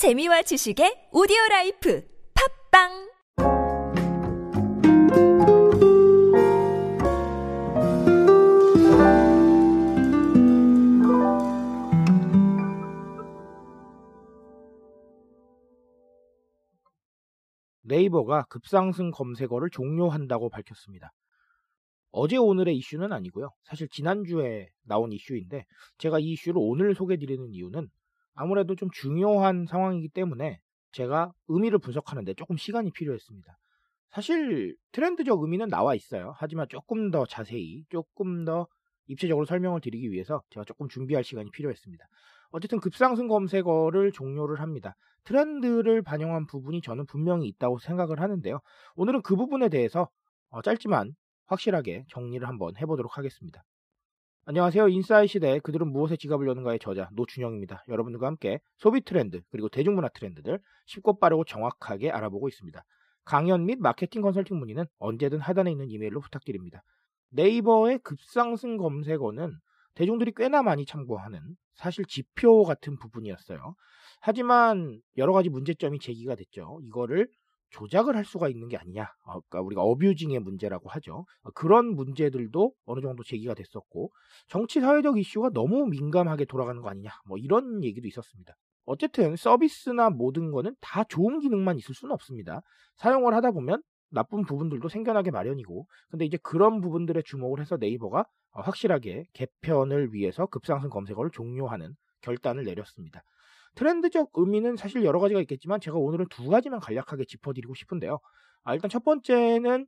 재미와 지식의 오디오 life 팟빵 네이버가 급상승 검색어를 종료한다고 밝혔습니다. 어제 오늘의 이슈는 아니고요. 사실 지난주에 나온 이슈인데 제가 이 이슈를 오늘 소개드리는 이유는 아무래도 좀 중요한 상황이기 때문에 제가 의미를 분석하는데 조금 시간이 필요했습니다. 사실 트렌드적 의미는 나와 있어요. 하지만 조금 더 자세히, 조금 더 입체적으로 설명을 드리기 위해서 제가 조금 준비할 시간이 필요했습니다. 어쨌든 급상승 검색어를 종료를 합니다. 트렌드를 반영한 부분이 저는 분명히 있다고 생각을 하는데요. 오늘은 그 부분에 대해서 어, 짧지만 확실하게 정리를 한번 해보도록 하겠습니다. 안녕하세요. 인사이 시대 그들은 무엇에 지갑을 여는가의 저자 노준영입니다. 여러분들과 함께 소비 트렌드 그리고 대중문화 트렌드들 쉽고 빠르고 정확하게 알아보고 있습니다. 강연 및 마케팅 컨설팅 문의는 언제든 하단에 있는 이메일로 부탁드립니다. 네이버의 급상승 검색어는 대중들이 꽤나 많이 참고하는 사실 지표 같은 부분이었어요. 하지만 여러 가지 문제점이 제기가 됐죠. 이거를 조작을 할 수가 있는 게 아니냐. 어, 그러니까 우리가 어뷰징의 문제라고 하죠. 어, 그런 문제들도 어느 정도 제기가 됐었고 정치 사회적 이슈가 너무 민감하게 돌아가는 거 아니냐. 뭐 이런 얘기도 있었습니다. 어쨌든 서비스나 모든 거는 다 좋은 기능만 있을 수는 없습니다. 사용을 하다 보면 나쁜 부분들도 생겨나게 마련이고 근데 이제 그런 부분들에 주목을 해서 네이버가 어, 확실하게 개편을 위해서 급상승 검색어를 종료하는 결단을 내렸습니다. 트렌드적 의미는 사실 여러 가지가 있겠지만 제가 오늘은 두 가지만 간략하게 짚어드리고 싶은데요. 아, 일단 첫 번째는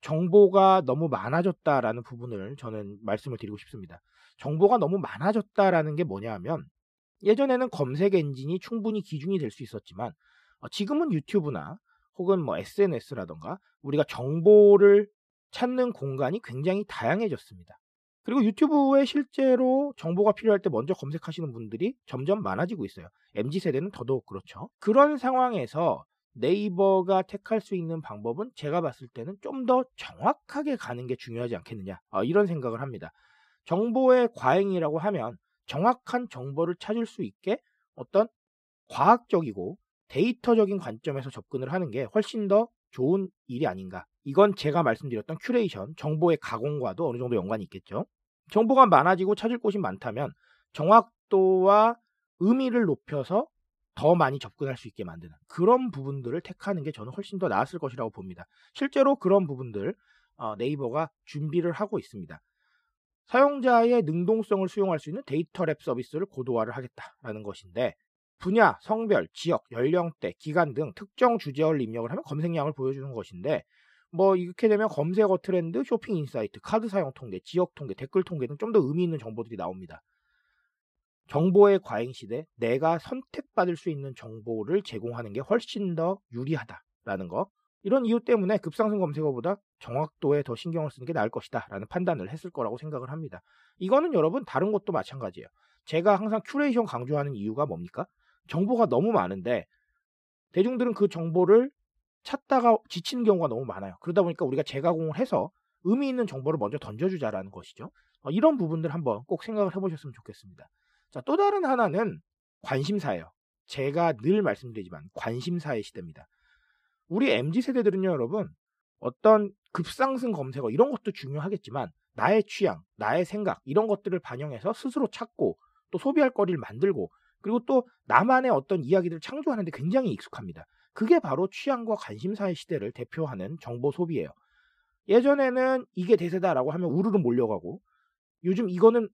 정보가 너무 많아졌다라는 부분을 저는 말씀을 드리고 싶습니다. 정보가 너무 많아졌다라는 게 뭐냐 하면 예전에는 검색 엔진이 충분히 기준이 될 수 있었지만 어, 지금은 유튜브나 혹은 뭐 SNS라던가 우리가 정보를 찾는 공간이 굉장히 다양해졌습니다. 그리고 유튜브에 실제로 정보가 필요할 때 먼저 검색하시는 분들이 점점 많아지고 있어요. MZ 세대는 더더욱 그렇죠. 그런 상황에서 네이버가 택할 수 있는 방법은 제가 봤을 때는 좀 더 정확하게 가는 게 중요하지 않겠느냐 어, 이런 생각을 합니다. 정보의 과잉이라고 하면 정확한 정보를 찾을 수 있게 어떤 과학적이고 데이터적인 관점에서 접근을 하는 게 훨씬 더 좋은 일이 아닌가. 이건 제가 말씀드렸던 큐레이션, 정보의 가공과도 어느 정도 연관이 있겠죠. 정보가 많아지고 찾을 곳이 많다면 정확도와 의미를 높여서 더 많이 접근할 수 있게 만드는 그런 부분들을 택하는 게 저는 훨씬 더 나았을 것이라고 봅니다. 실제로 그런 부분들 어, 네이버가 준비를 하고 있습니다. 사용자의 능동성을 수용할 수 있는 데이터 랩 서비스를 고도화를 하겠다라는 것인데 분야, 성별, 지역, 연령대, 기간 등 특정 주제어를 입력을 하면 검색량을 보여주는 것인데 뭐 이렇게 되면 검색어 트렌드, 쇼핑 insight, 카드 사용 통계, 지역 통계, 댓글 통계 등 좀 더 의미 있는 정보들이 나옵니다. 정보의 과잉 시대, 내가 선택받을 수 있는 정보를 제공하는 게 훨씬 더 유리하다라는 거. 이런 이유 때문에 급상승 검색어보다 정확도에 더 신경을 쓰는 게 나을 것이다 라는 판단을 했을 거라고 생각을 합니다. 이거는 여러분 다른 것도 마찬가지예요. 제가 항상 큐레이션 강조하는 이유가 뭡니까? 정보가 너무 많은데 대중들은 그 정보를 찾다가 지치는 경우가 너무 많아요. 그러다 보니까 우리가 재가공을 해서 의미 있는 정보를 먼저 던져주자라는 것이죠. 어, 이런 부분들 한번 꼭 생각을 해보셨으면 좋겠습니다. 자, 또 다른 하나는 관심사예요. 제가 늘 말씀드리지만 관심사의 시대입니다. 우리 MZ 세대들은요, 여러분, 어떤 급상승 검색어 이런 것도 중요하겠지만 나의 취향, 나의 생각 이런 것들을 반영해서 스스로 찾고 또 소비할 거리를 만들고 그리고 또 나만의 어떤 이야기들을 창조하는데 굉장히 익숙합니다. 그게 바로 취향과 관심사의 시대를 대표하는 정보 소비예요. 예전에는 이게 대세다라고 하면 우르르 몰려가고 요즘 이거는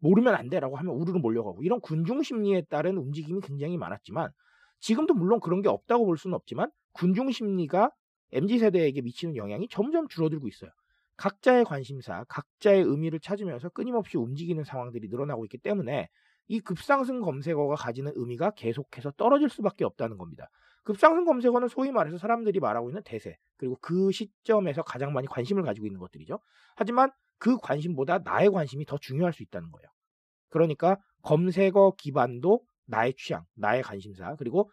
모르면 안 돼라고 하면 우르르 몰려가고 이런 군중 심리에 따른 움직임이 굉장히 많았지만 지금도 물론 그런 게 없다고 볼 수는 없지만 군중 심리가 MZ 세대에게 미치는 영향이 점점 줄어들고 있어요. 각자의 관심사, 각자의 의미를 찾으면서 끊임없이 움직이는 상황들이 늘어나고 있기 때문에 이 급상승 검색어가 가지는 의미가 계속해서 떨어질 수밖에 없다는 겁니다. 급상승 검색어는 소위 말해서 사람들이 말하고 있는 대세, 그리고 그 시점에서 가장 많이 관심을 가지고 있는 것들이죠. 하지만 그 관심보다 나의 관심이 더 중요할 수 있다는 거예요. 그러니까 검색어 기반도 나의 취향, 나의 관심사, 그리고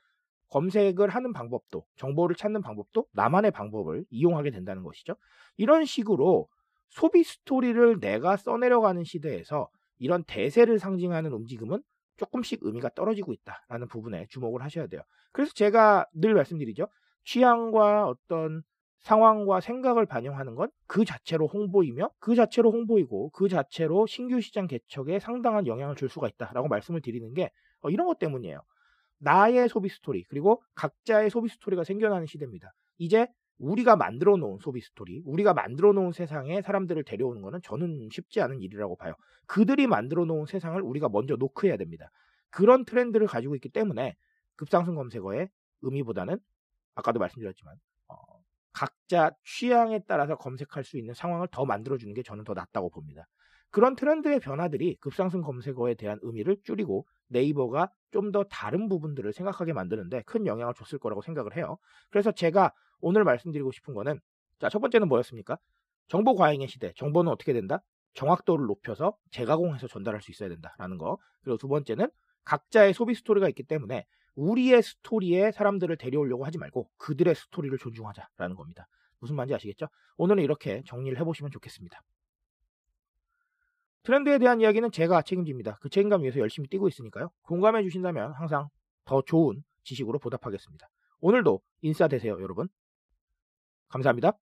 검색을 하는 방법도, 정보를 찾는 방법도 나만의 방법을 이용하게 된다는 것이죠. 이런 식으로 소비 스토리를 내가 써내려가는 시대에서 이런 대세를 상징하는 움직임은 조금씩 의미가 떨어지고 있다라는 부분에 주목을 하셔야 돼요. 그래서 제가 늘 말씀드리죠. 취향과 어떤 상황과 생각을 반영하는 건 그 자체로 홍보이며 그 자체로 홍보이고 그 자체로 신규 시장 개척에 상당한 영향을 줄 수가 있다라고 말씀을 드리는 게 어, 이런 것 때문이에요. 나의 소비 스토리 그리고 각자의 소비 스토리가 생겨나는 시대입니다. 이제 우리가 만들어 놓은 소비 스토리, 우리가 만들어 놓은 세상에 사람들을 데려오는 것은 저는 쉽지 않은 일이라고 봐요. 그들이 만들어 놓은 세상을 우리가 먼저 노크해야 됩니다. 그런 트렌드를 가지고 있기 때문에 급상승 검색어의 의미보다는 아까도 말씀드렸지만 어, 각자 취향에 따라서 검색할 수 있는 상황을 더 만들어주는 게 저는 더 낫다고 봅니다. 그런 트렌드의 변화들이 급상승 검색어에 대한 의미를 줄이고 네이버가 좀 더 다른 부분들을 생각하게 만드는데 큰 영향을 줬을 거라고 생각을 해요. 그래서 제가 오늘 말씀드리고 싶은 거는 자, 첫 번째는 뭐였습니까? 정보 과잉의 시대. 정보는 어떻게 된다? 정확도를 높여서 재가공해서 전달할 수 있어야 된다라는 거. 그리고 두 번째는 각자의 소비 스토리가 있기 때문에 우리의 스토리에 사람들을 데려오려고 하지 말고 그들의 스토리를 존중하자라는 겁니다. 무슨 말인지 아시겠죠? 오늘은 이렇게 정리를 해보시면 좋겠습니다. 트렌드에 대한 이야기는 제가 책임집니다. 그 책임감 위해서 열심히 뛰고 있으니까요. 공감해 주신다면 항상 더 좋은 지식으로 보답하겠습니다. 오늘도 인싸 되세요, 여러분. 감사합니다.